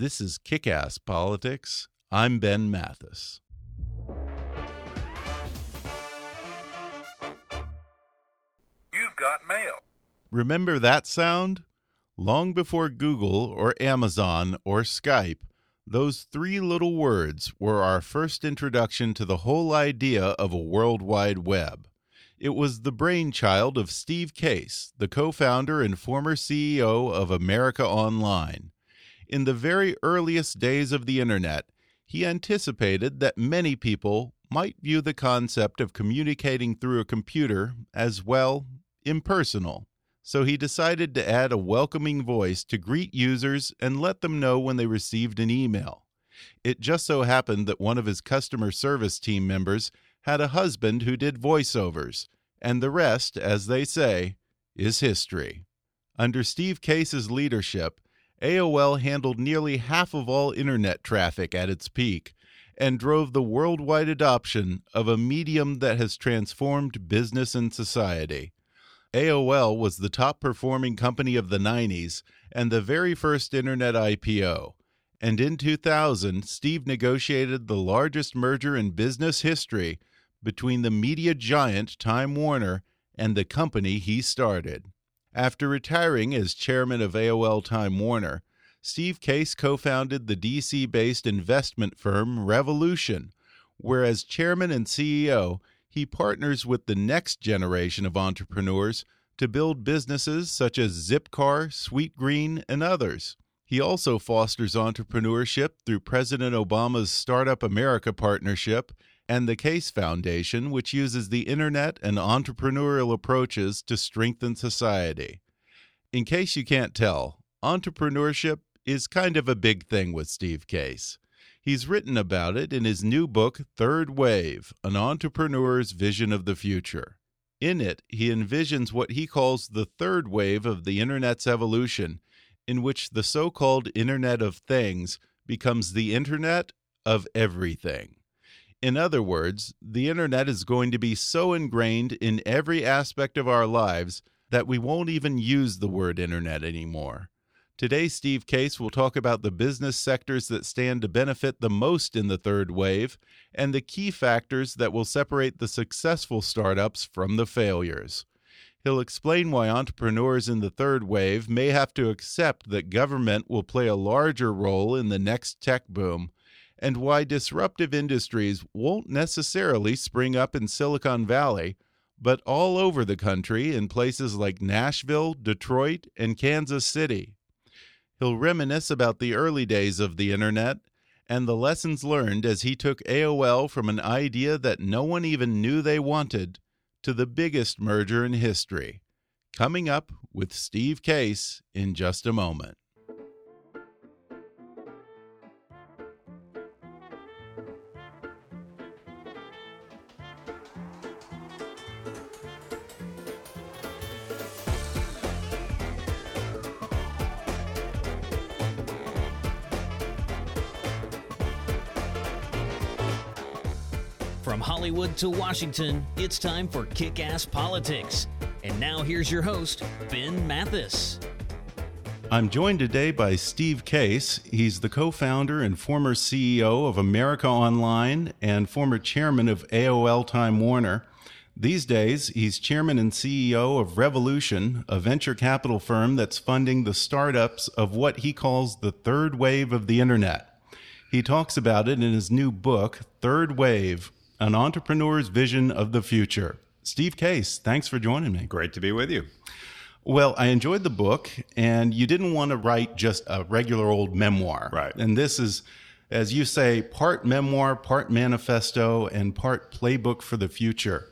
This is Kick Ass Politics. I'm Ben Mathis. You've got mail. Remember that sound? Long before Google or Amazon or Skype, those three little words were our first introduction to the whole idea of a World Wide Web. It was the brainchild of Steve Case, the co founder and former CEO of America Online. In the very earliest days of the Internet, he anticipated that many people might view the concept of communicating through a computer as, well, impersonal. So he decided to add a welcoming voice to greet users and let them know when they received an email. It just so happened that one of his customer service team members had a husband who did voiceovers, and the rest, as they say, is history. Under Steve Case's leadership, AOL handled nearly half of all internet traffic at its peak and drove the worldwide adoption of a medium that has transformed business and society. AOL was the top performing company of the 90s and the very first internet IPO. And in 2000, Steve negotiated the largest merger in business history between the media giant Time Warner and the company he started. After retiring as chairman of AOL Time Warner, Steve Case co founded the DC based investment firm Revolution, where as chairman and CEO, he partners with the next generation of entrepreneurs to build businesses such as Zipcar, Sweetgreen, and others. He also fosters entrepreneurship through President Obama's Startup America partnership and the Case Foundation, which uses the internet and entrepreneurial approaches to strengthen society. In case you can't tell, entrepreneurship is kind of a big thing with Steve Case. He's written about it in his new book, Third Wave An Entrepreneur's Vision of the Future. In it, he envisions what he calls the third wave of the Internet's evolution, in which the so called Internet of Things becomes the Internet of Everything. In other words, the Internet is going to be so ingrained in every aspect of our lives that we won't even use the word Internet anymore. Today, Steve Case will talk about the business sectors that stand to benefit the most in the third wave and the key factors that will separate the successful startups from the failures. He'll explain why entrepreneurs in the third wave may have to accept that government will play a larger role in the next tech boom, and why disruptive industries won't necessarily spring up in Silicon Valley, but all over the country in places like Nashville, Detroit, and Kansas City. He'll reminisce about the early days of the internet and the lessons learned as he took AOL from an idea that no one even knew they wanted to the biggest merger in history. Coming up with Steve Case in just a moment. Hollywood to Washington, it's time for Kick Ass Politics. And now here's your host, Ben Mathis. I'm joined today by Steve Case. He's the co founder and former CEO of America Online and former chairman of AOL Time Warner. These days, he's chairman and CEO of Revolution, a venture capital firm that's funding the startups of what he calls the third wave of the internet. He talks about it in his new book, Third Wave An Entrepreneur's Vision of the Future. Steve Case, thanks for joining me. Great to be with you. Well, I enjoyed the book, and you didn't want to write just a regular old memoir. Right. And this is, as you say, part memoir, part manifesto, and part playbook for the future.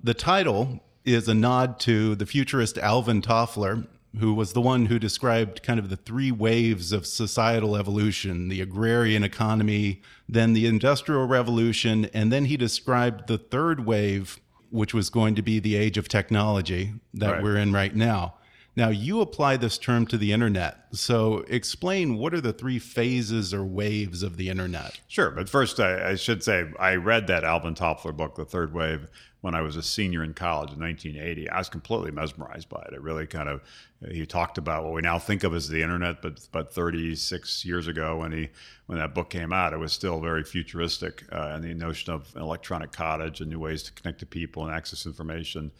The title is a nod to the futurist Alvin Toffler, who was the one who described kind of the three waves of societal evolution the agrarian economy, then the industrial revolution, and then he described the third wave, which was going to be the age of technology that Right. we're in right now. Now, you apply this term to the internet. So, explain what are the three phases or waves of the internet? Sure. But first, I, I should say I read that Alvin Toffler book, The Third Wave, when I was a senior in college in 1980. I was completely mesmerized by it. It really kind of he talked about what we now think of as the internet, but but 36 years ago when he when that book came out, it was still very futuristic, uh, and the notion of an electronic cottage and new ways to connect to people and access information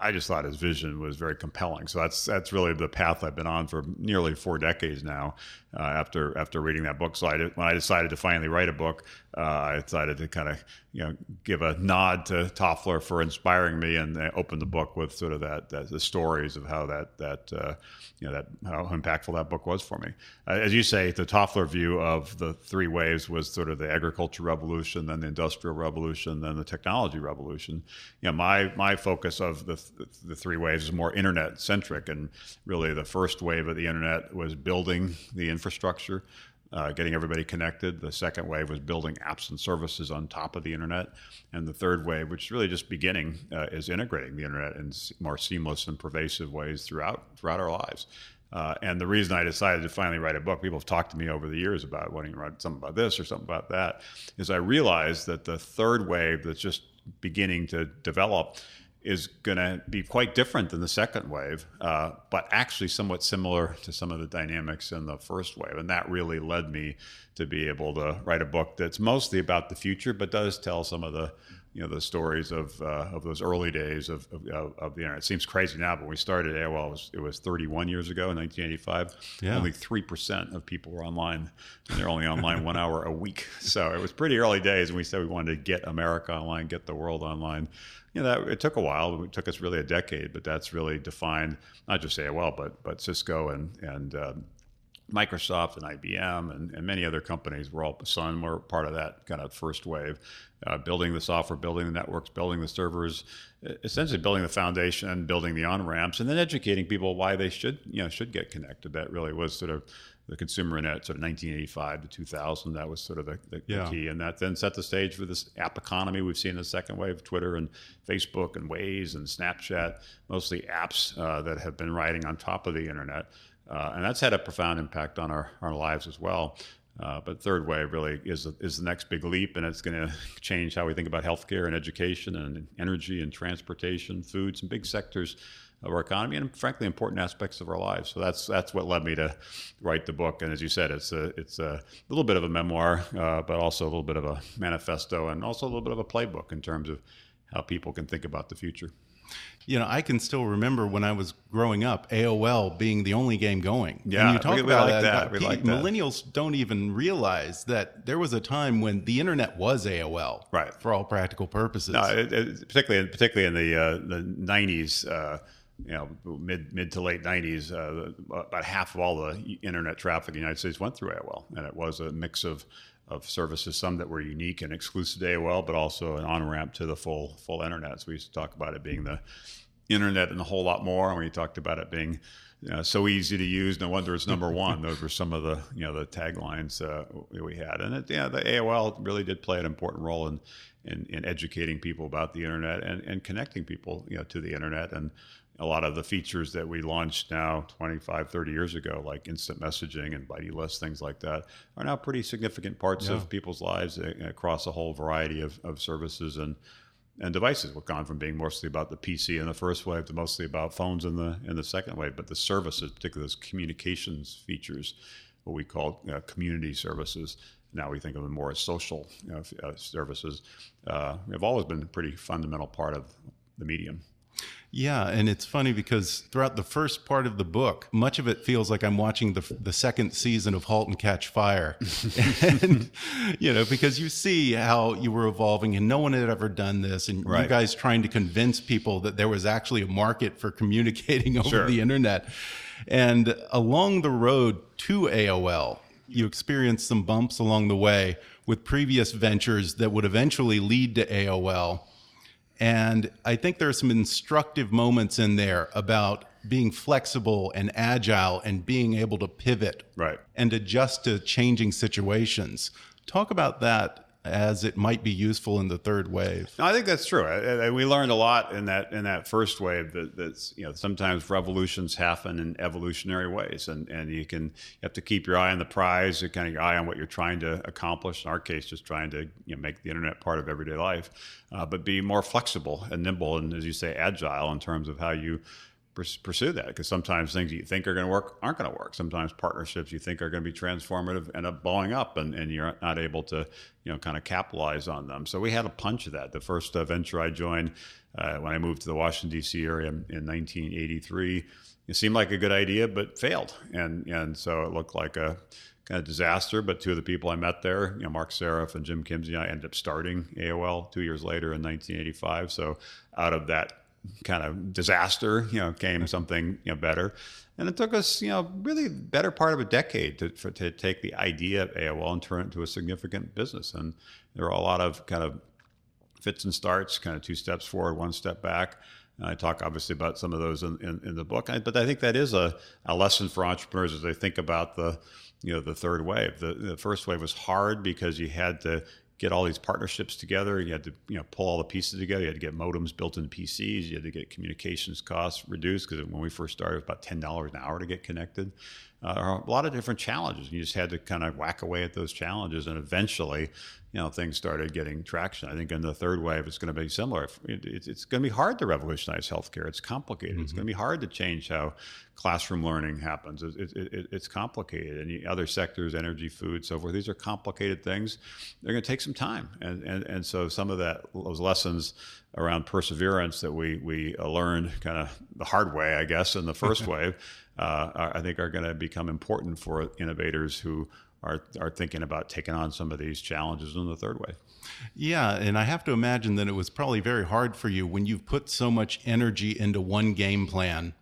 I just thought his vision was very compelling. So that's that's really the path I've been on for nearly four decades now. Uh, after after reading that book, so I did, when I decided to finally write a book, uh, I decided to kind of you know give a nod to Toffler for inspiring me and open the book with sort of that, that the stories of how that that uh, you know that how impactful that book was for me. Uh, as you say, the Toffler view of the three waves was sort of the agriculture revolution, then the industrial revolution, then the technology revolution. You know, my my focus of the the three waves is more internet centric, and really the first wave of the internet was building the infrastructure. Uh, getting everybody connected. The second wave was building apps and services on top of the internet. And the third wave, which is really just beginning, uh, is integrating the internet in more seamless and pervasive ways throughout throughout our lives. Uh, and the reason I decided to finally write a book, people have talked to me over the years about wanting to write something about this or something about that, is I realized that the third wave that's just beginning to develop is going to be quite different than the second wave, uh, but actually somewhat similar to some of the dynamics in the first wave. And that really led me to be able to write a book that's mostly about the future, but does tell some of the you know the stories of uh, of those early days of, of, of, the internet. It seems crazy now, but when we started AOL, it was, it was 31 years ago in 1985. Yeah. Only three percent of people were online, and they're only online one hour a week. So it was pretty early days, and we said we wanted to get America online, get the world online you know, that it took a while. It took us really a decade, but that's really defined not just AOL, but but Cisco and and um, Microsoft and IBM and, and, many other companies were all Sun were part of that kind of first wave, uh, building the software, building the networks, building the servers, essentially building the foundation, building the on ramps, and then educating people why they should you know should get connected. That really was sort of the consumer internet, sort of 1985 to 2000. That was sort of the, the, yeah. the, key, and that then set the stage for this app economy we've seen in the second wave: Twitter and Facebook and Waze and Snapchat, mostly apps uh, that have been riding on top of the internet, uh, and that's had a profound impact on our, our lives as well. Uh, but third wave really is is the next big leap, and it's going to change how we think about healthcare and education and energy and transportation, food, some big sectors of our economy and frankly important aspects of our lives. So that's that's what led me to write the book. And as you said, it's a it's a little bit of a memoir, uh, but also a little bit of a manifesto and also a little bit of a playbook in terms of how people can think about the future. You know, I can still remember when I was growing up, AOL being the only game going. Yeah, and you talk we, about we like that. that. Like that. Millennials don't even realize that there was a time when the internet was AOL, right? For all practical purposes. No, it, it, particularly particularly in the uh, the nineties. Uh, you know, mid mid to late '90s, uh, about half of all the internet traffic in the United States went through AOL, and it was a mix of of services, some that were unique and exclusive to AOL, but also an on ramp to the full full internet. So we used to talk about it being the internet and a whole lot more, and we talked about it being you know, so easy to use. No wonder it's number one. Those were some of the you know the taglines uh, we had, and it, yeah, the AOL really did play an important role in, in, in educating people about the internet and, and connecting people you know to the internet and a lot of the features that we launched now 25 30 years ago like instant messaging and buddy list things like that are now pretty significant parts yeah. of people's lives uh, across a whole variety of, of services and and devices. We've gone from being mostly about the PC in the first wave to mostly about phones in the in the second wave. But the services, particularly those communications features, what we call uh, community services, now we think of them more as social you know, uh, services, uh, have always been a pretty fundamental part of the medium. Yeah, and it's funny because throughout the first part of the book, much of it feels like I'm watching the the second season of *Halt and Catch Fire*, and you know because you see how you were evolving, and no one had ever done this, and right. you guys trying to convince people that there was actually a market for communicating over sure. the internet, and along the road to AOL, you experienced some bumps along the way with previous ventures that would eventually lead to AOL and I think there are some instructive moments in there about being flexible and agile and being able to pivot right. and adjust to changing situations. Talk about that as it might be useful in the third wave. No, I think that's true. I, I, we learned a lot in that in that first wave. That that's you know sometimes revolutions happen in evolutionary ways, and and you can you have to keep your eye on the prize, kind of your eye on what you're trying to accomplish. In our case, just trying to you know, make the internet part of everyday life, uh, but be more flexible and nimble, and as you say, agile in terms of how you pursue that because sometimes things you think are going to work aren't going to work. Sometimes partnerships you think are going to be transformative end up blowing up, and, and you're not able to you know kind of capitalize on them. So we had a punch of that. The first uh, venture I joined uh, when I moved to the Washington D.C. area in 1983, it seemed like a good idea, but failed, and and so it looked like a kind of disaster. But two of the people I met there, you know, Marc Seriff and Jim Kimsey, I ended up starting AOL two years later in 1985. So out of that kind of disaster, you know, came something you know better. And it took us, you know, really better part of a decade to, for, to take the idea of AOL and turn it into a significant business. And there were a lot of kind of fits and starts, kind of two steps forward, one step back. And I talk obviously about some of those in, in, in the book, I, but I think that is a, a lesson for entrepreneurs as they think about the, you know, the third wave. The, the first wave was hard because you had to get all these partnerships together. You had to you know pull all the pieces together. You had to get modems built into PCs. You had to get communications costs reduced because when we first started, it was about ten dollars an hour to get connected. Uh, a lot of different challenges. You just had to kind of whack away at those challenges, and eventually, you know, things started getting traction. I think in the third wave, it's going to be similar. It, it's going to be hard to revolutionize healthcare. It's complicated. Mm-hmm. It's going to be hard to change how classroom learning happens. It, it, it's complicated. And other sectors, energy, food, so forth, these are complicated things. They're going to take some time. And, and, and so some of that, those lessons around perseverance that we, we learned kind of the hard way, I guess, in the first wave, uh, I think are going to become important for innovators who are, are thinking about taking on some of these challenges in the third wave. Yeah, and I have to imagine that it was probably very hard for you when you've put so much energy into one game plan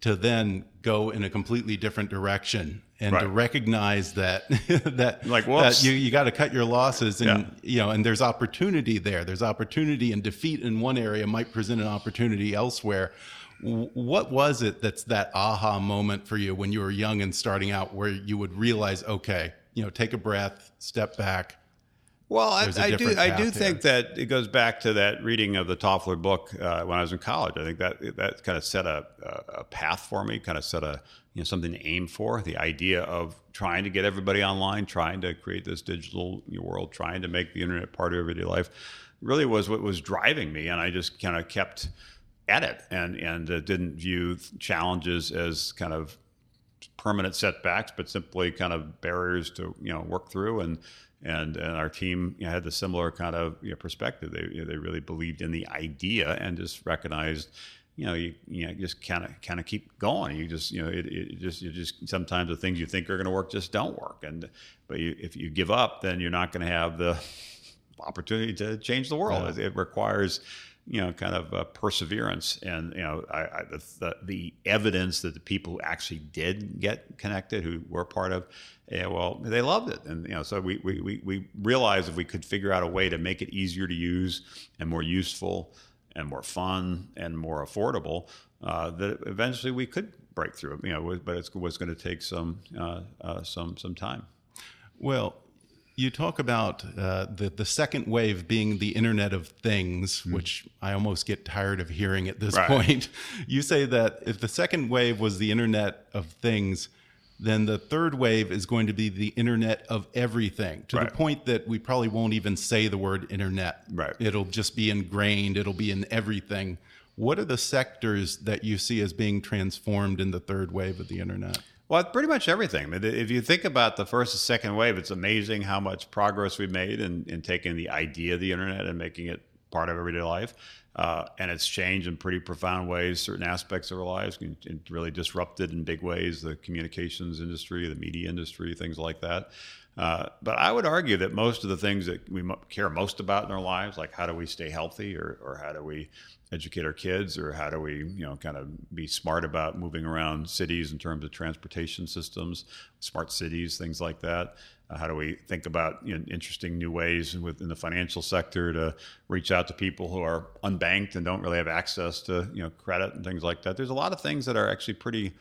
to then go in a completely different direction and right. to recognize that that like that you, you got to cut your losses and yeah. you know and there's opportunity there there's opportunity and defeat in one area might present an opportunity elsewhere what was it that's that aha moment for you when you were young and starting out where you would realize okay you know take a breath step back well, I, I do. I do think that it goes back to that reading of the Toffler book uh, when I was in college. I think that that kind of set a, a path for me, kind of set a you know something to aim for. The idea of trying to get everybody online, trying to create this digital world, trying to make the internet part of everyday life, really was what was driving me, and I just kind of kept at it, and and uh, didn't view challenges as kind of permanent setbacks, but simply kind of barriers to you know work through and and and our team you know, had the similar kind of you know, perspective. They you know, they really believed in the idea and just recognized, you know, you, you know, just kind of kind of keep going. You just you know, it, it just you just sometimes the things you think are going to work just don't work. And but you, if you give up, then you're not going to have the opportunity to change the world. Yeah. It, it requires you know, kind of uh, perseverance and you know, I, I, the, the evidence that the people who actually did get connected, who were part of, yeah, well, they loved it, and you know, so we we we realized if we could figure out a way to make it easier to use and more useful and more fun and more affordable, uh, that eventually we could break through. You know, but it was going to take some uh, uh, some some time. Well, you talk about uh, the the second wave being the Internet of Things, mm. which I almost get tired of hearing at this right. point. You say that if the second wave was the Internet of Things, then the third wave is going to be the Internet of Everything, to right. the point that we probably won't even say the word Internet. Right. It'll just be ingrained. It'll be in everything. What are the sectors that you see as being transformed in the third wave of the Internet? Well, pretty much everything. I mean, If you think about the first and second wave, it's amazing how much progress we've made in, in taking the idea of the internet and making it part of everyday life. Uh, and it's changed in pretty profound ways certain aspects of our lives. It really disrupted in big ways the communications industry, the media industry, things like that. Uh, but I would argue that most of the things that we care most about in our lives, like how do we stay healthy or, or how do we educate our kids or how do we you know kind of be smart about moving around cities in terms of transportation systems smart cities things like that? Uh, how do we think about you know, interesting new ways within the financial sector to reach out to people who are unbanked and don't really have access to you know credit and things like that? There's a lot of things that are actually pretty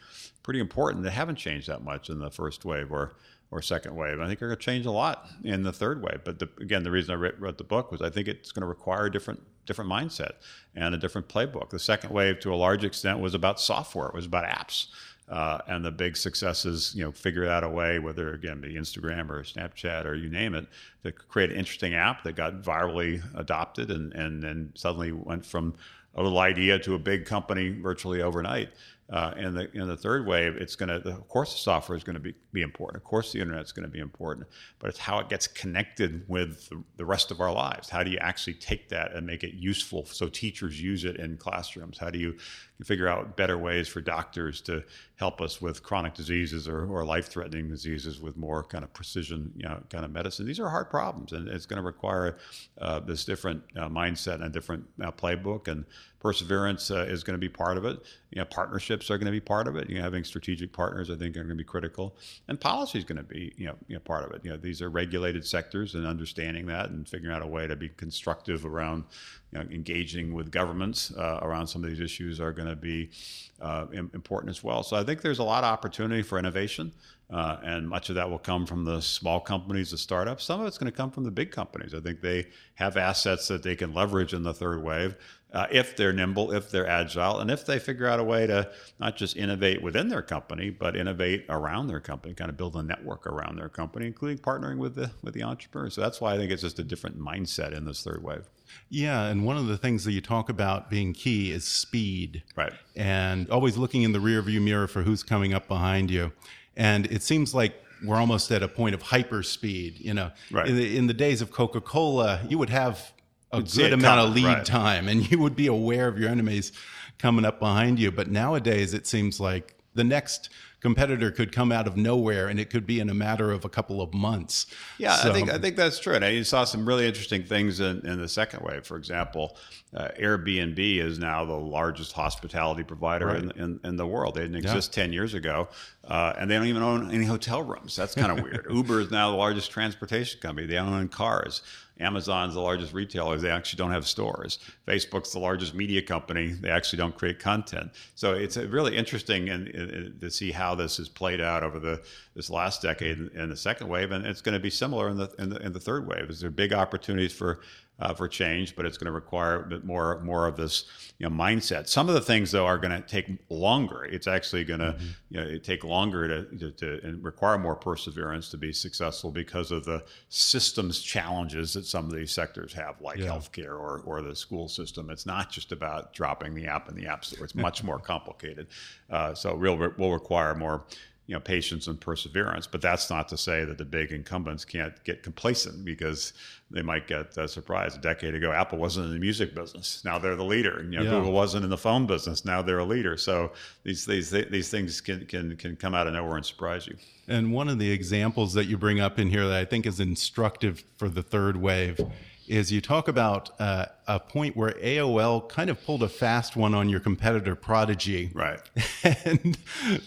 pretty important that haven't changed that much in the first wave or or second wave. I think they're going to change a lot in the third wave. But the, again, the reason I wrote, wrote the book was I think it's going to require a different different mindset and a different playbook. The second wave, to a large extent, was about software. It was about apps. Uh, and the big successes, you know, figure out a way, whether again be Instagram or Snapchat or you name it, to create an interesting app that got virally adopted and and then suddenly went from a little idea to a big company virtually overnight. Uh, and the in the third wave, it's going to of course the software is going to be, be important. Of course the internet is going to be important, but it's how it gets connected with the, rest of our lives. How do you actually take that and make it useful so teachers use it in classrooms? How do you figure out better ways for doctors to help us with chronic diseases or, or life-threatening diseases with more kind of precision, you know, kind of medicine? These are hard problems, and it's going to require uh, this different uh, mindset and a different uh, playbook and perseverance uh, is going to be part of it. You know, partnerships are going to be part of it. You know, having strategic partners, I think, are going to be critical, and policy is going to be you know, you know part of it. You know, these are regulated sectors, and understanding that and figuring out a way to be constructive around you know, engaging with governments uh, around some of these issues are going to be uh, important as well. So I think there's a lot of opportunity for innovation. Uh, and much of that will come from the small companies, the startups. Some of it's going to come from the big companies. I think they have assets that they can leverage in the third wave uh, if they're nimble, if they're agile, and if they figure out a way to not just innovate within their company, but innovate around their company, kind of build a network around their company, including partnering with the with the entrepreneurs. So that's why I think it's just a different mindset in this third wave. Yeah, and one of the things that you talk about being key is speed, right? And always looking in the rearview mirror for who's coming up behind you. And it seems like we're almost at a point of hyper speed. You know, right. in, the, in the days of Coca Cola, you would have a good amount of lead right. time and you would be aware of your enemies coming up behind you. But nowadays, it seems like the next competitor could come out of nowhere and it could be in a matter of a couple of months. Yeah, so, I think I think that's true. And you saw some really interesting things in, in the second wave. For example, uh, Airbnb is now the largest hospitality provider right. in, in, in, the world. They didn't exist yeah. 10 years ago, uh, and they don't even own any hotel rooms. That's kind of weird. Uber is now the largest transportation company. They own cars. Amazon's the largest retailer. They actually don't have stores. Facebook's the largest media company. They actually don't create content. So it's really interesting in, in, to see how this has played out over the this last decade in the second wave, and it's going to be similar in the in the, in the third wave. Is there big opportunities for uh, for change, but it's going to require a bit more more of this you know, mindset. Some of the things though are going to take longer. It's actually going to mm-hmm. you know, take longer to, to, to, and require more perseverance to be successful because of the systems challenges that some of these sectors have, like yeah. healthcare or or the school system. It's not just about dropping the app in the app store. It's much more complicated. Uh, so, real will require more you know patience and perseverance. But that's not to say that the big incumbents can't get complacent because they might get uh, surprised. A decade ago, Apple wasn't in the music business. Now they're the leader. You know, yeah. Google wasn't in the phone business. Now they're a leader. So these these these things can can can come out of nowhere and surprise you. And one of the examples that you bring up in here that I think is instructive for the third wave is you talk about uh, a point where AOL kind of pulled a fast one on your competitor Prodigy. Right. And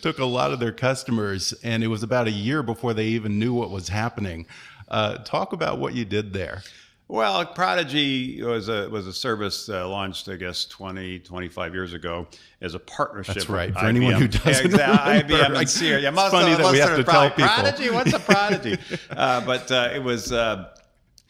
took a lot of their customers, and it was about a year before they even knew what was happening. Uh, talk about what you did there. Well, Prodigy was a was a service uh, launched, I guess, 20, 25 years ago as a partnership. That's right. For IBM. anyone who doesn't yeah, exactly. IBM and Sears. Yeah, it's funny that we have to tell people. Prodigy? What's a Prodigy? uh, but uh, it was uh,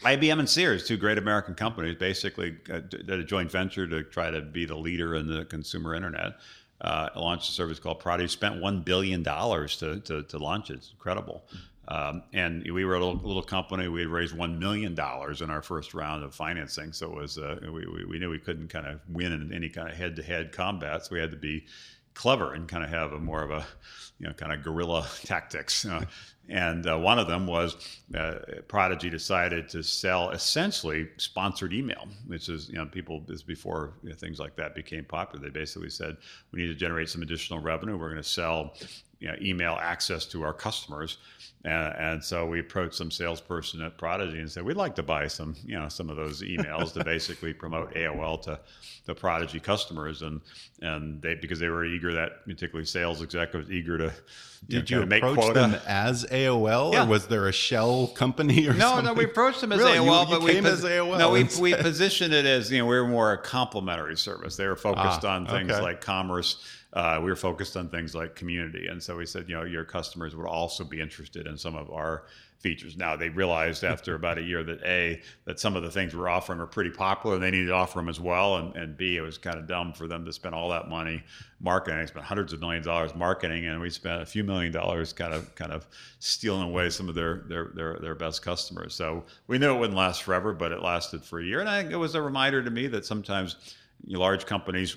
IBM and Sears, two great American companies, basically uh, did a joint venture to try to be the leader in the consumer internet. Uh, launched a service called Prodigy. Spent one billion dollars to, to, to launch it. It's incredible. Um, and we were a little, little, company. We had raised one million dollars in our first round of financing. So it was uh, we, we, knew we couldn't kind of win in any kind of head-to-head combat. So we had to be clever and kind of have a more of a you know kind of guerrilla tactics. Uh, and uh, one of them was uh, Prodigy decided to sell essentially sponsored email, which is, you know, people, this before you know, things like that became popular. They basically said, we need to generate some additional revenue. We're going to sell you know, email access to our customers. And, and, so we approached some salesperson at Prodigy and said, we'd like to buy some, you know, some of those emails to basically promote AOL to the Prodigy customers. And, and they, because they were eager, that particularly sales executives eager to, did you, know, make approach quota. them as AOL, yeah. or was there a shell company or no, something? No, we approached them as really? AOL, you, you but we as AOL. No, we, we positioned it as you know we were more a complementary service. They were focused ah, on things okay. like commerce uh, we were focused on things like community. And so we said, you know, your customers would also be interested in some of our features. Now they realized after about a year that a that some of the things we're offering were pretty popular, and they needed to offer them as well. And, and b it was kind of dumb for them to spend all that money marketing. They spent hundreds of millions of dollars marketing, and we spent a few million dollars kind of kind of stealing away some of their their their, their best customers. So we knew it wouldn't last forever, but it lasted for a year, and I, it was a reminder to me that sometimes large companies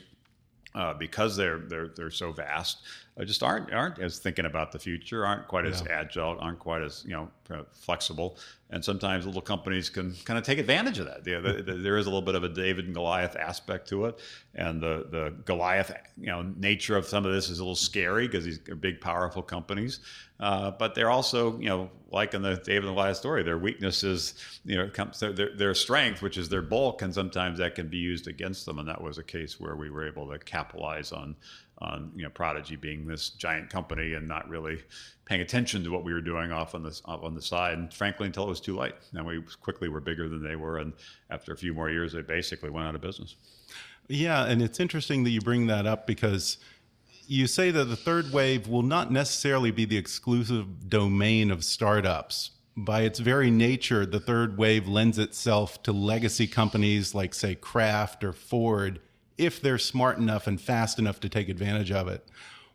uh, because they're they're they're so vast, uh, just aren't aren't as thinking about the future, aren't quite yeah. as agile, aren't quite as you know uh, flexible, and sometimes little companies can kind of take advantage of that. the, the, there is a little bit of a David and Goliath aspect to it, and the the Goliath you know nature of some of this is a little scary because these are big, powerful companies, uh, but they're also you know like in the David and Goliath story, their weakness is you know comes their their strength, which is their bulk, and sometimes that can be used against them, and that was a case where we were able to capitalize on on you know Prodigy being this giant company and not really paying attention to what we were doing off on the on the side. And frankly, until it was too late, and we quickly were bigger than they were. And after a few more years, they basically went out of business. Yeah, and it's interesting that you bring that up because you say that the third wave will not necessarily be the exclusive domain of startups. By its very nature, the third wave lends itself to legacy companies like, say, Kraft or Ford if they're smart enough and fast enough to take advantage of it.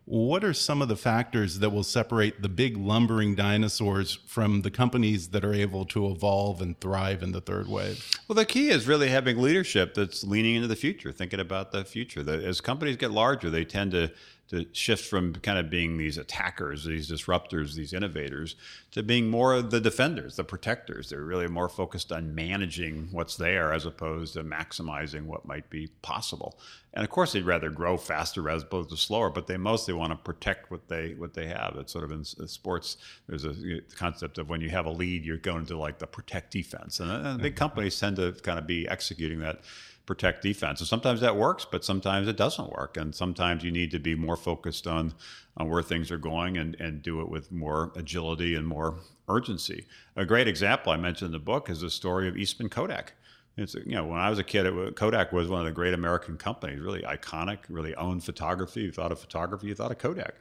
What are some of the factors that will separate the big lumbering dinosaurs from the companies that are able to evolve and thrive in the third wave? Well, the key is really having leadership that's leaning into the future, thinking about the future. As companies get larger, they tend to to shift from kind of being these attackers, these disruptors, these innovators, to being more the defenders, the protectors. They're really more focused on managing what's there as opposed to maximizing what might be possible. And of course, they'd rather grow faster as opposed to slower, but they mostly want to protect what they what they have. It's sort of in uh, sports. There's a concept of when you have a lead, you're going to like the protect defense, and, uh, and big mm-hmm. companies tend to kind of be executing that protect defense. And sometimes that works, but sometimes it doesn't work. And sometimes you need to be more focused on, on where things are going and, and do it with more agility and more urgency. A great example I mentioned in the book is the story of Eastman Kodak. It's you know when I was a kid, it, Kodak was one of the great American companies, really iconic, really owned photography. You thought of photography, you thought of Kodak,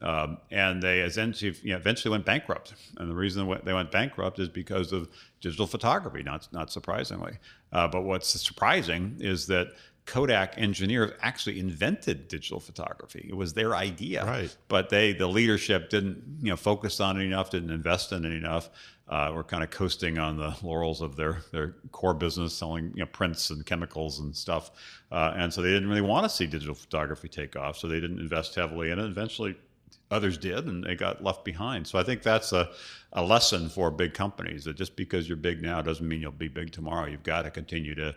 um, and they eventually, you know, eventually went bankrupt. And the reason they went bankrupt is because of digital photography. Not not surprisingly, uh, but what's surprising is that Kodak engineers actually invented digital photography. It was their idea, right. but they the leadership didn't you know focus on it enough, didn't invest in it enough uh, were kind of coasting on the laurels of their, their core business, selling you know, prints and chemicals and stuff. Uh, and so they didn't really want to see digital photography take off, so they didn't invest heavily in it. Eventually, others did, and they got left behind. So I think that's a, a lesson for big companies that just because you're big now doesn't mean you'll be big tomorrow. You've got to continue to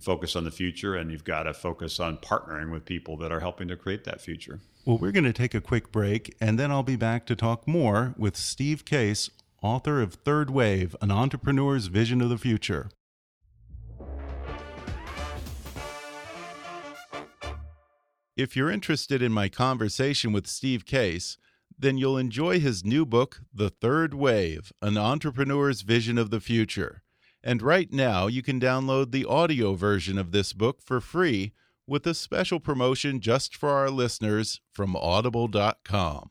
focus on the future, and you've got to focus on partnering with people that are helping to create that future. Well, we're going to take a quick break, and then I'll be back to talk more with Steve Case author of Third Wave An Entrepreneur's Vision of the Future. If you're interested in my conversation with Steve Case, then you'll enjoy his new book, The Third Wave An Entrepreneur's Vision of the Future. And right now, you can download the audio version of this book for free with a special promotion just for our listeners from audible.com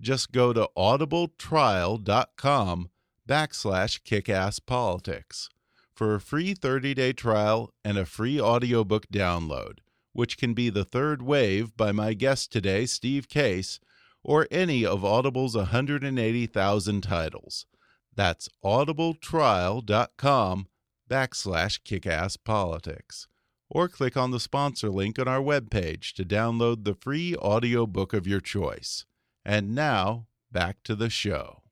just go to audibletrial.com backslash kickasspolitics for a free 30-day trial and a free audiobook download, which can be The Third Wave by my guest today, Steve Case, or any of Audible's 180,000 titles. That's audibletrial.com backslash kickasspolitics. Or click on the sponsor link on our webpage to download the free audiobook of your choice. And now, back to the show.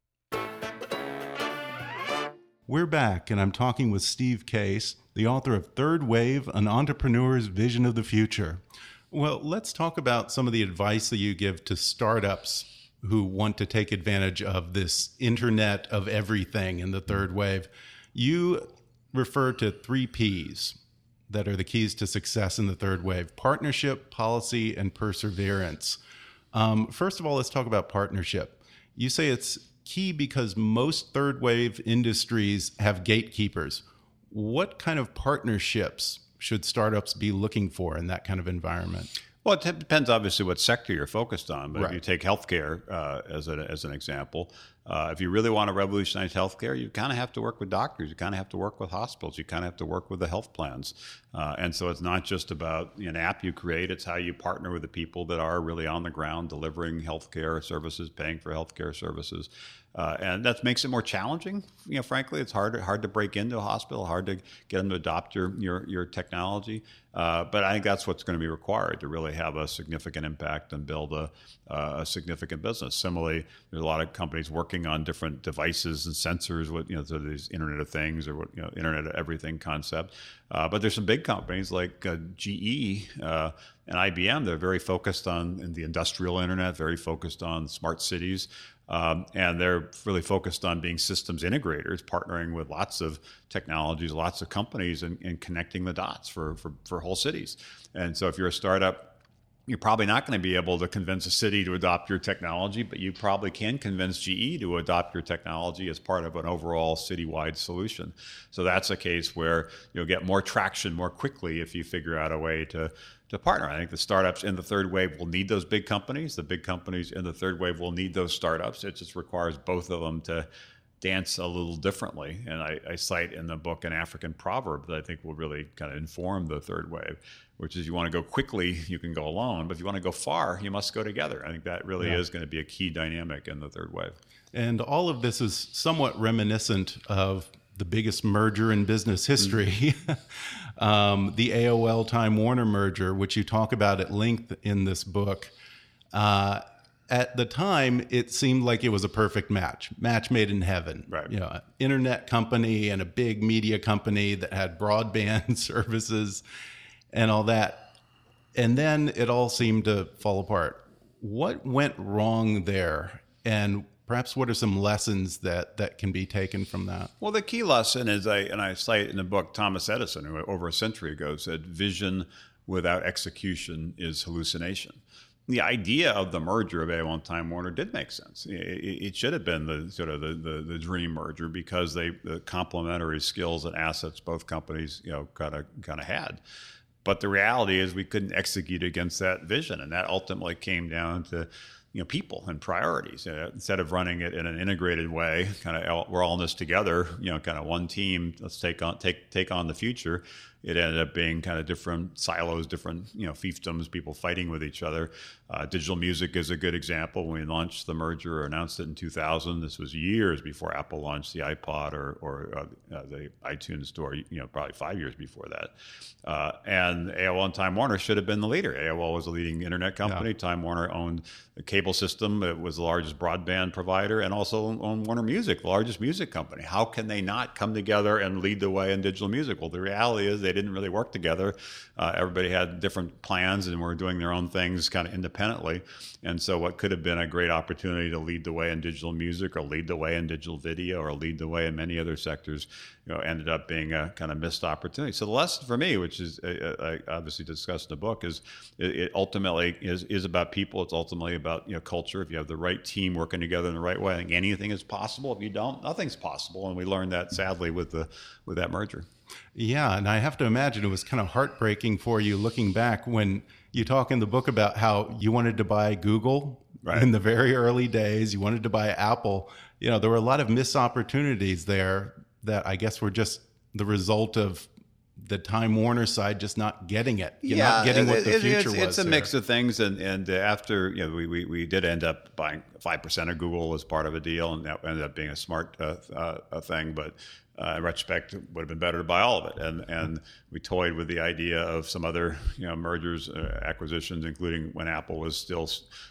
We're back, and I'm talking with Steve Case, the author of Third Wave An Entrepreneur's Vision of the Future. Well, let's talk about some of the advice that you give to startups who want to take advantage of this internet of everything in the third wave. You refer to three P's that are the keys to success in the third wave partnership, policy, and perseverance. Um, first of all, let's talk about partnership. You say it's key because most third wave industries have gatekeepers. What kind of partnerships should startups be looking for in that kind of environment? Well, it depends obviously what sector you're focused on. But Right. if you take healthcare uh, as, a, as an example, uh, if you really want to revolutionize healthcare, you kind of have to work with doctors. You kind of have to work with hospitals. You kind of have to work with the health plans. Uh, and so it's not just about an app you create, it's how you partner with the people that are really on the ground delivering healthcare services, paying for healthcare services. Uh, and that makes it more challenging. You know, frankly, it's hard hard to break into a hospital, hard to get them to adopt your your, your technology. Uh, but I think that's what's going to be required to really have a significant impact and build a, a significant business. Similarly, there's a lot of companies working on different devices and sensors, with you know, so these Internet of Things or what you know, Internet of Everything concept. Uh, but there's some big companies like uh, GE uh, and IBM. They're very focused on in the industrial internet, very focused on smart cities. Um, and they're really focused on being systems integrators, partnering with lots of technologies, lots of companies, and, and connecting the dots for, for, for whole cities. And so, if you're a startup, you're probably not going to be able to convince a city to adopt your technology, but you probably can convince GE to adopt your technology as part of an overall citywide solution. So that's a case where you'll get more traction more quickly if you figure out a way to to partner. I think the startups in the third wave will need those big companies. The big companies in the third wave will need those startups. It just requires both of them to dance a little differently. And I, I cite in the book an African proverb that I think will really kind of inform the third wave, which is you want to go quickly, you can go alone, but if you want to go far, you must go together. I think that really Yeah. is going to be a key dynamic in the third wave. And all of this is somewhat reminiscent of the biggest merger in business history, um, the AOL Time Warner merger, which you talk about at length in this book. Uh, at the time, it seemed like it was a perfect match, match made in heaven. Right. You know, internet company and a big media company that had broadband services and all that. And then it all seemed to fall apart. What went wrong there? And perhaps what are some lessons that, that can be taken from that? Well, the key lesson is, I, and I cite in the book Thomas Edison, who over a century ago said, vision without execution is hallucination. The idea of the merger of AOL and Time Warner did make sense. It, it- should have been the sort of the, the, the dream merger because they the complementary skills and assets both companies you know kind of kind of had. But the reality is we couldn't execute against that vision, and that ultimately came down to you know people and priorities. Instead of running it in an integrated way, kind of we're all in this together, you know, kind of one team. Let's take on take take on the future. It ended up being kind of different silos, different you know fiefdoms, people fighting with each other. Uh, digital music is a good example. When we launched the merger or announced it in 2000, this was years before Apple launched the iPod or, or uh, uh, the iTunes Store. You know, probably five years before that. Uh, and AOL and Time Warner should have been the leader. AOL was a leading internet company. Time Warner owned the cable system. It was the largest broadband provider, and also owned Warner Music, the largest music company. How can they not come together and lead the way in digital music? Well, the reality is they didn't really work together. Uh, everybody had different plans and were doing their own things kind of independently. And so, what could have been a great opportunity to lead the way in digital music, or lead the way in digital video, or lead the way in many other sectors, you know, ended up being a kind of missed opportunity. So, the lesson for me, which is uh, I obviously discussed in the book, is it, it ultimately is is about people. It's ultimately about you know culture. If you have the right team working together in the right way, I think anything is possible. If you don't, nothing's possible. And we learned that sadly with the with that merger. Yeah, and I have to imagine it was kind of heartbreaking for you looking back when you talk in the book about how you wanted to buy Google Right. in the very early days, you wanted to buy Apple. You know, there were a lot of missed opportunities there that I guess were just the result of the Time Warner side just not getting it. You're not getting what the it- future it's, was. It's a there. mix of things, and and after you know, we, we, we did end up buying five percent of Google as part of a deal, and that ended up being a smart uh, uh, a thing. But uh, in retrospect, it would have been better to buy all of it. And and we toyed with the idea of some other you know mergers, uh, acquisitions, including when Apple was still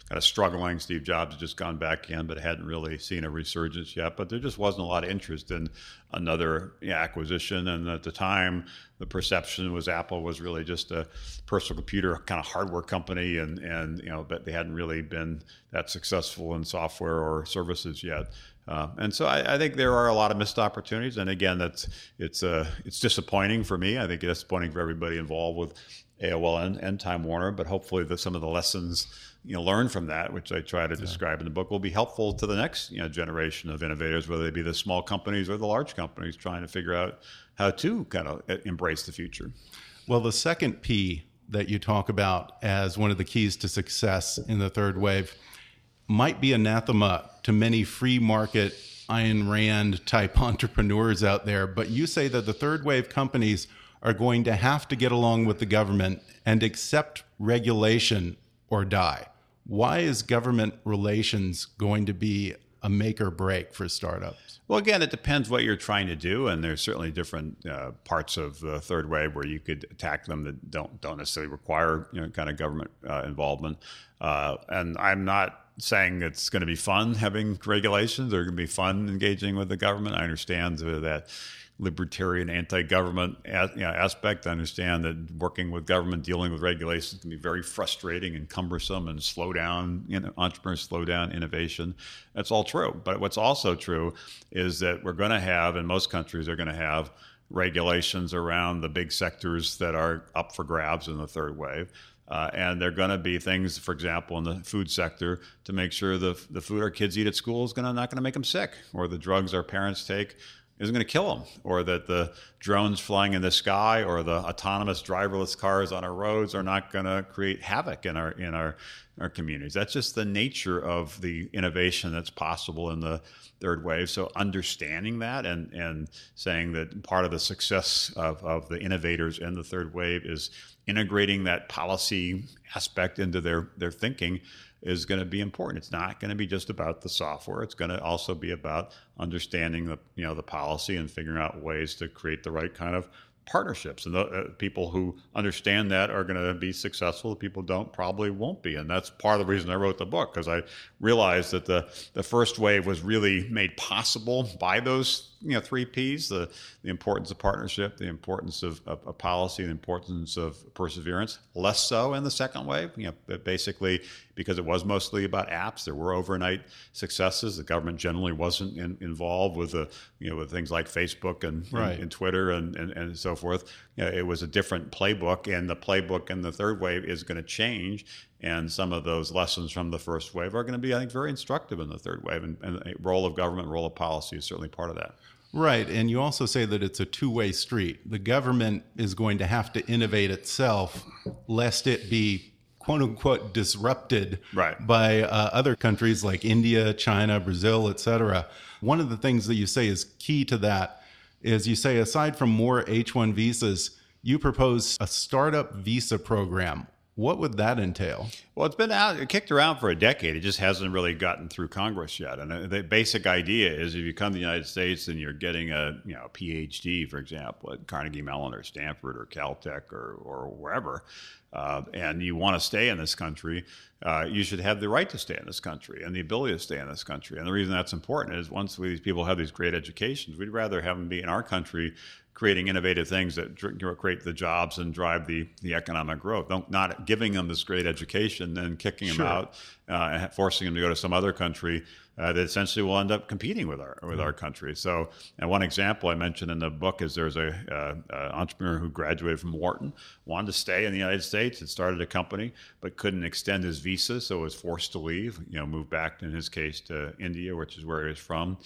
kind of struggling. Steve Jobs had just gone back in, but hadn't really seen a resurgence yet. But there just wasn't a lot of interest in another you know, acquisition. And at the time, the perception was Apple was really just a personal computer kind of hardware company, and and you know, but they hadn't really been that successful in software or services yet. Uh, and so I, I think there are a lot of missed opportunities. And again, that's it's uh, it's disappointing for me. I think it's disappointing for everybody involved with AOL and, and Time Warner. But hopefully, the, some of the lessons you know learned from that, which I try to describe in the book, will be helpful to the next you know generation of innovators, whether they be the small companies or the large companies, trying to figure out how to kind of embrace the future. Well, the second P that you talk about as one of the keys to success in the third wave might be anathema to many free market Ayn Rand type entrepreneurs out there, but you say that the third wave companies are going to have to get along with the government and accept regulation or die. Why is government relations going to be a make or break for startups? Well, again, it depends what you're trying to do, and there's certainly different uh, parts of the third wave where you could attack them that don't don't necessarily require you know kind of government uh, involvement. Uh, and I'm not saying it's going to be fun having regulations or going to be fun engaging with the government. I understand that libertarian anti-government aspect. I understand that working with government, dealing with regulations can be very frustrating and cumbersome and slow down you know, entrepreneurs, slow down innovation. That's all true. But what's also true is that we're going to have, in most countries, they're going to have regulations around the big sectors that are up for grabs in the third wave. Uh, and there are going to be things, for example, in the food sector, to make sure the the food our kids eat at school is to not going to make them sick, or the drugs our parents take isn't going to kill them, or that the drones flying in the sky or the autonomous driverless cars on our roads are not going to create havoc in our in our our communities. That's just the nature of the innovation that's possible in the third wave. So understanding that and and saying that part of the success of, of the innovators in the third wave is integrating that policy aspect into their their thinking is going to be important. It's not going to be just about the software. It's going to also be about understanding the you know the policy and figuring out ways to create the right kind of partnerships. And the uh, people who understand that are going to be successful. The people don't probably won't be. And that's part of the reason I wrote the book because I realized that the the first wave was really made possible by those you know three P's: the the importance of partnership, the importance of, of, of policy, the importance of perseverance. Less so in the second wave. You know, basically because it was mostly about apps. There were overnight successes. The government generally wasn't in, involved with the you know with things like Facebook and right. and, and, Twitter and, and, and so forth. You know, it was a different playbook, and the playbook in the third wave is going to change. And some of those lessons from the first wave are going to be, I think, very instructive in the third wave. And, and the role of government, role of policy is certainly part of that. Right. And you also say that it's a two way street. The government is going to have to innovate itself lest it be quote unquote disrupted right. by uh, other countries like India, China, Brazil, etc. One of the things that you say is key to that is you say aside from more H1 visas, you propose a startup visa program what would that entail? Well, it's been out, it kicked around for a decade. It just hasn't really gotten through Congress yet. And uh, the basic idea is if you come to the United States and you're getting a you know PhD, for example, at Carnegie Mellon or Stanford or Caltech or, or wherever, uh, and you want to stay in this country, uh, you should have the right to stay in this country and the ability to stay in this country. And the reason that's important is once these people have these great educations, we'd rather have them be in our country creating innovative things that create the jobs and drive the, the economic growth. Not giving them this great education, then kicking sure. them out, uh, forcing them to go to some other country uh, that essentially will end up competing with our with our country. So, and one example I mentioned in the book is there's a, uh, entrepreneur who graduated from Wharton, wanted to stay in the United States, had started a company, but couldn't extend his visa, so was forced to leave. You know, moved back in his case to India, which is where he was from,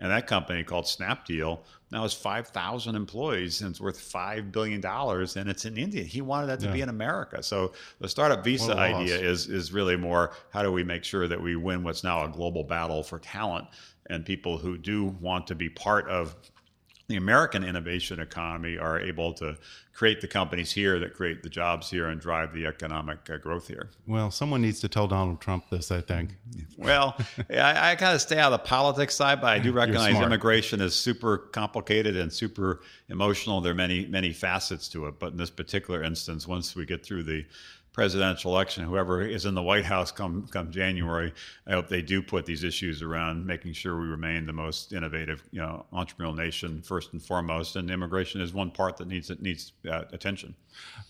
and that company called Snapdeal now has 5,000 employees and it's worth $5 billion and it's in India. He wanted that to yeah. be in America. So the startup visa idea is, is really more how do we make sure that we win what's now a global battle for talent and people who do want to be part of the American innovation economy are able to create the companies here that create the jobs here and drive the economic uh, growth here. Well, someone needs to tell Donald Trump this, I think. well, I, I kind of stay out of the politics side, but I do recognize immigration is super complicated and super emotional. There are many, many facets to it. But in this particular instance, once we get through the presidential election, whoever is in the White House come come January, I hope they do put these issues around making sure we remain the most innovative, you know, entrepreneurial nation first and foremost. And immigration is one part that needs that needs uh, attention.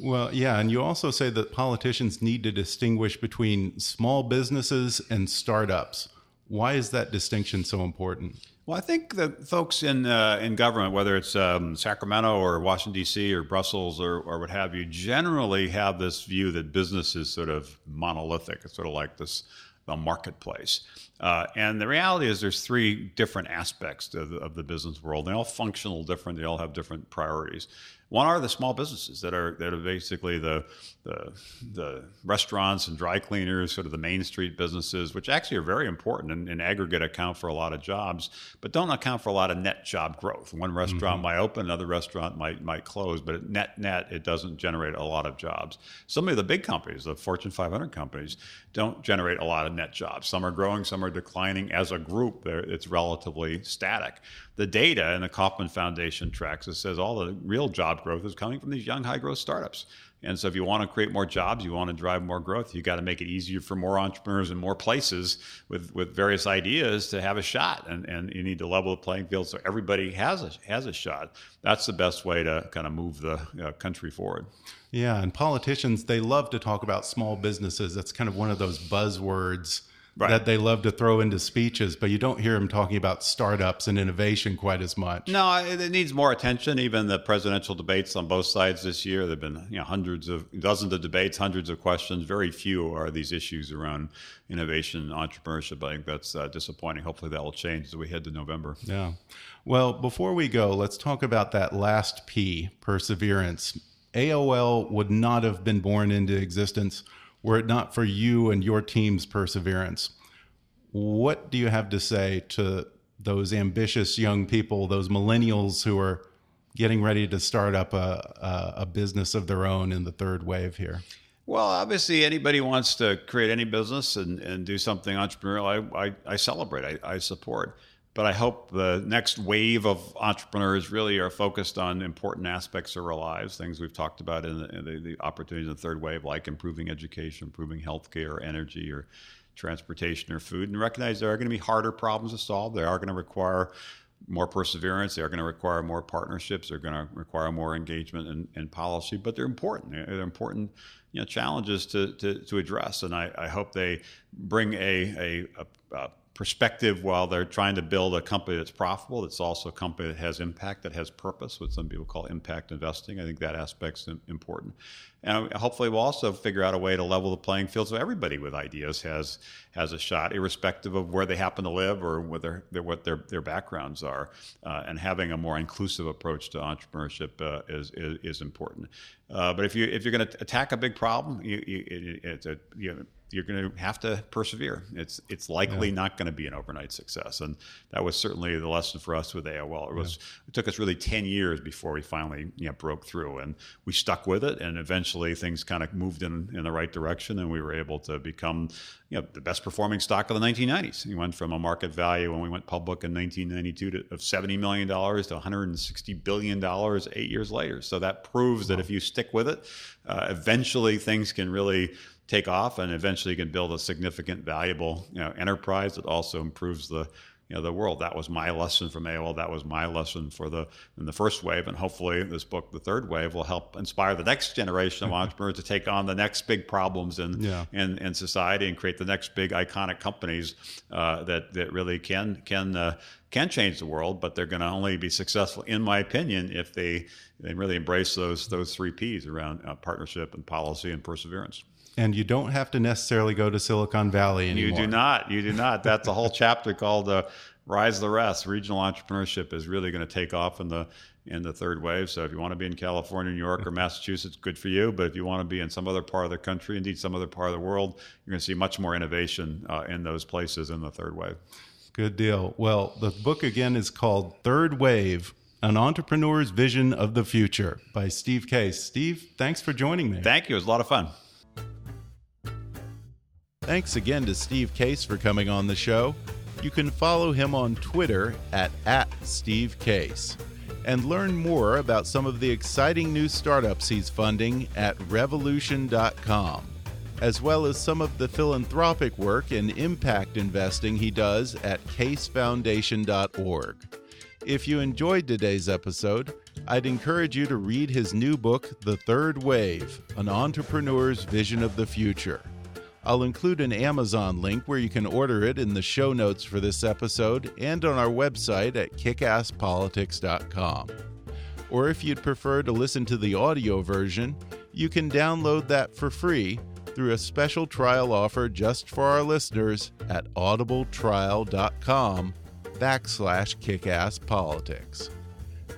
Well, yeah, and you also say that politicians need to distinguish between small businesses and startups. Why is that distinction so important? Well, I think that folks in uh, in government, whether it's um, Sacramento or Washington D.C. or Brussels or, or what have you, generally have this view that business is sort of monolithic. It's sort of like this the marketplace. Uh, and the reality is, there's three different aspects of the, of the business world. They all function a different. They all have different priorities. One are the small businesses that are that are basically the, the the, restaurants and dry cleaners, sort of the main street businesses, which actually are very important and in aggregate account for a lot of jobs, but don't account for a lot of net job growth. One restaurant mm-hmm. might open, another restaurant might might close, but net net it doesn't generate a lot of jobs. Some of the big companies, the Fortune 500 companies, don't generate a lot of net jobs. Some are growing, some are declining. As a group, it's relatively static the data and the Kauffman Foundation tracks it says all the real job growth is coming from these young high growth startups. And so if you want to create more jobs, you want to drive more growth, you got to make it easier for more entrepreneurs in more places with, with various ideas to have a shot. And, and you need to level the playing field so everybody has a, has a shot. That's the best way to kind of move the uh, country forward. Yeah, and politicians, they love to talk about small businesses. That's kind of one of those buzzwords right. that they love to throw into speeches, but you don't hear them talking about startups and innovation quite as much. No, it needs more attention. Even the presidential debates on both sides this year, there've been you know hundreds of dozens of debates, hundreds of questions. Very few are these issues around innovation, and entrepreneurship. I think that's uh, disappointing. Hopefully, that will change as we head to November. Yeah. Well, before we go, let's talk about that last P, perseverance. AOL would not have been born into existence were it not for you and your team's perseverance. What do you have to say to those ambitious young people, those millennials who are getting ready to start up a, a, business of their own in the third wave here? Well, obviously, anybody wants to create any business and, and do something entrepreneurial. I, I, I celebrate, I, I support. But I hope the next wave of entrepreneurs really are focused on important aspects of our lives, things we've talked about in the, in the, the opportunities in the third wave, like improving education, improving healthcare, or energy, or transportation or food, and recognize there are going to be harder problems to solve. They are going to require more perseverance. They are going to require more partnerships. They're going to require more engagement in, in policy, but they're important. They're important you know, challenges to, to, to address. And I, I hope they bring a, a, a perspective while they're trying to build a company that's profitable. That's also a company that has impact, that has purpose, what some people call impact investing. I think that aspect's important. And hopefully, we'll also figure out a way to level the playing field so everybody with ideas has has a shot, irrespective of where they happen to live or whether what their their backgrounds are. Uh, and having a more inclusive approach to entrepreneurship uh, is, is, is important. Uh, but if you if you're going to attack a big problem, you, you, it, it's a you know, you're going to have to persevere. It's it's likely yeah. not going to be an overnight success, and that was certainly the lesson for us with AOL. It was yeah. it took us really ten years before we finally you know, broke through, and we stuck with it, and eventually things kind of moved in in the right direction, and we were able to become you know the best performing stock of the 1990s. We went from a market value when we went public in 1992 to, of 70 million dollars to 160 billion dollars eight years later. So that proves wow. that if you stick with it, uh, eventually things can really take off, and eventually you can build a significant, valuable you know, enterprise that also improves the you know the world. That was my lesson from AOL. That was my lesson for the in the first wave, and hopefully this book, the third wave, will help inspire the next generation of entrepreneurs to take on the next big problems in yeah. in, in society and create the next big iconic companies uh, that that really can can uh, can change the world. But they're going to only be successful, in my opinion, if they they really embrace those those three P's around uh, partnership and policy and perseverance and you don't have to necessarily go to Silicon Valley anymore. You do not. You do not. That's a whole chapter called uh, "Rise the Rest." Regional entrepreneurship is really going to take off in the in the third wave. So if you want to be in California, New York, or Massachusetts, good for you. But if you want to be in some other part of the country, indeed some other part of the world, you're going to see much more innovation uh, in those places in the third wave. Good deal. Well, the book again is called Third Wave an Entrepreneur's Vision of the Future by Steve Case. Steve, thanks for joining me. Thank you. It was a lot of fun. Thanks again to Steve Case for coming on the show. You can follow him on Twitter at, at Steve Case and learn more about some of the exciting new startups he's funding at revolution.com, as well as some of the philanthropic work and impact investing he does at casefoundation.org. If you enjoyed today's episode, I'd encourage you to read his new book, The Third Wave An Entrepreneur's Vision of the Future. I'll include an Amazon link where you can order it in the show notes for this episode and on our website at kickasspolitics.com. Or if you'd prefer to listen to the audio version, you can download that for free through a special trial offer just for our listeners at audibletrial.com backslash kickasspolitics.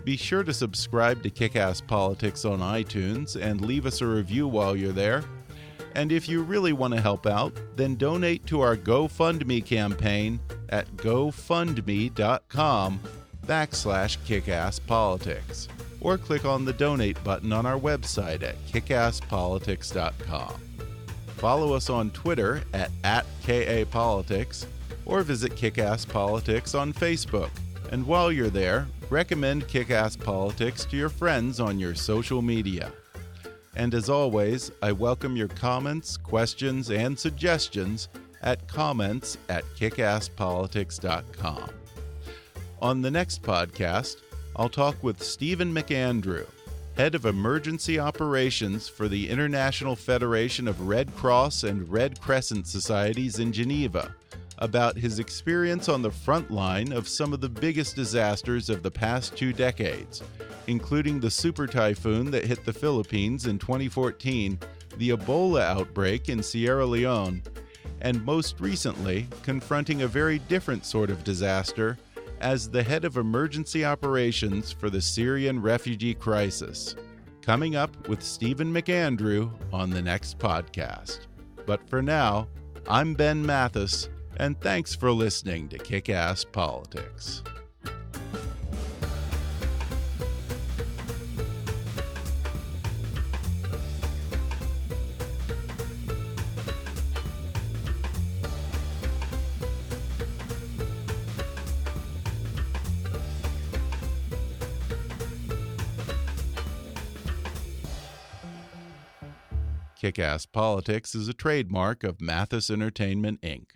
Be sure to subscribe to Kickass Politics on iTunes and leave us a review while you're there. And if you really want to help out, then donate to our GoFundMe campaign at gofundme.com backslash kickasspolitics or click on the donate button on our website at kickasspolitics.com. Follow us on Twitter at, at KAPolitics or visit Kickass Politics on Facebook. And while you're there, recommend Kickass Politics to your friends on your social media. And as always, I welcome your comments, questions, and suggestions at comments at kickasspolitics.com. On the next podcast, I'll talk with Stephen McAndrew, head of emergency operations for the International Federation of Red Cross and Red Crescent Societies in Geneva, about his experience on the front line of some of the biggest disasters of the past two decades, including the super typhoon that hit the Philippines in 2014, the Ebola outbreak in Sierra Leone, and most recently, confronting a very different sort of disaster as the head of emergency operations for the Syrian refugee crisis. Coming up with Stephen McAndrew on the next podcast. But for now, I'm Ben Mathis, and thanks for listening to Kick Ass Politics. Kick Ass Politics is a trademark of Mathis Entertainment, Inc.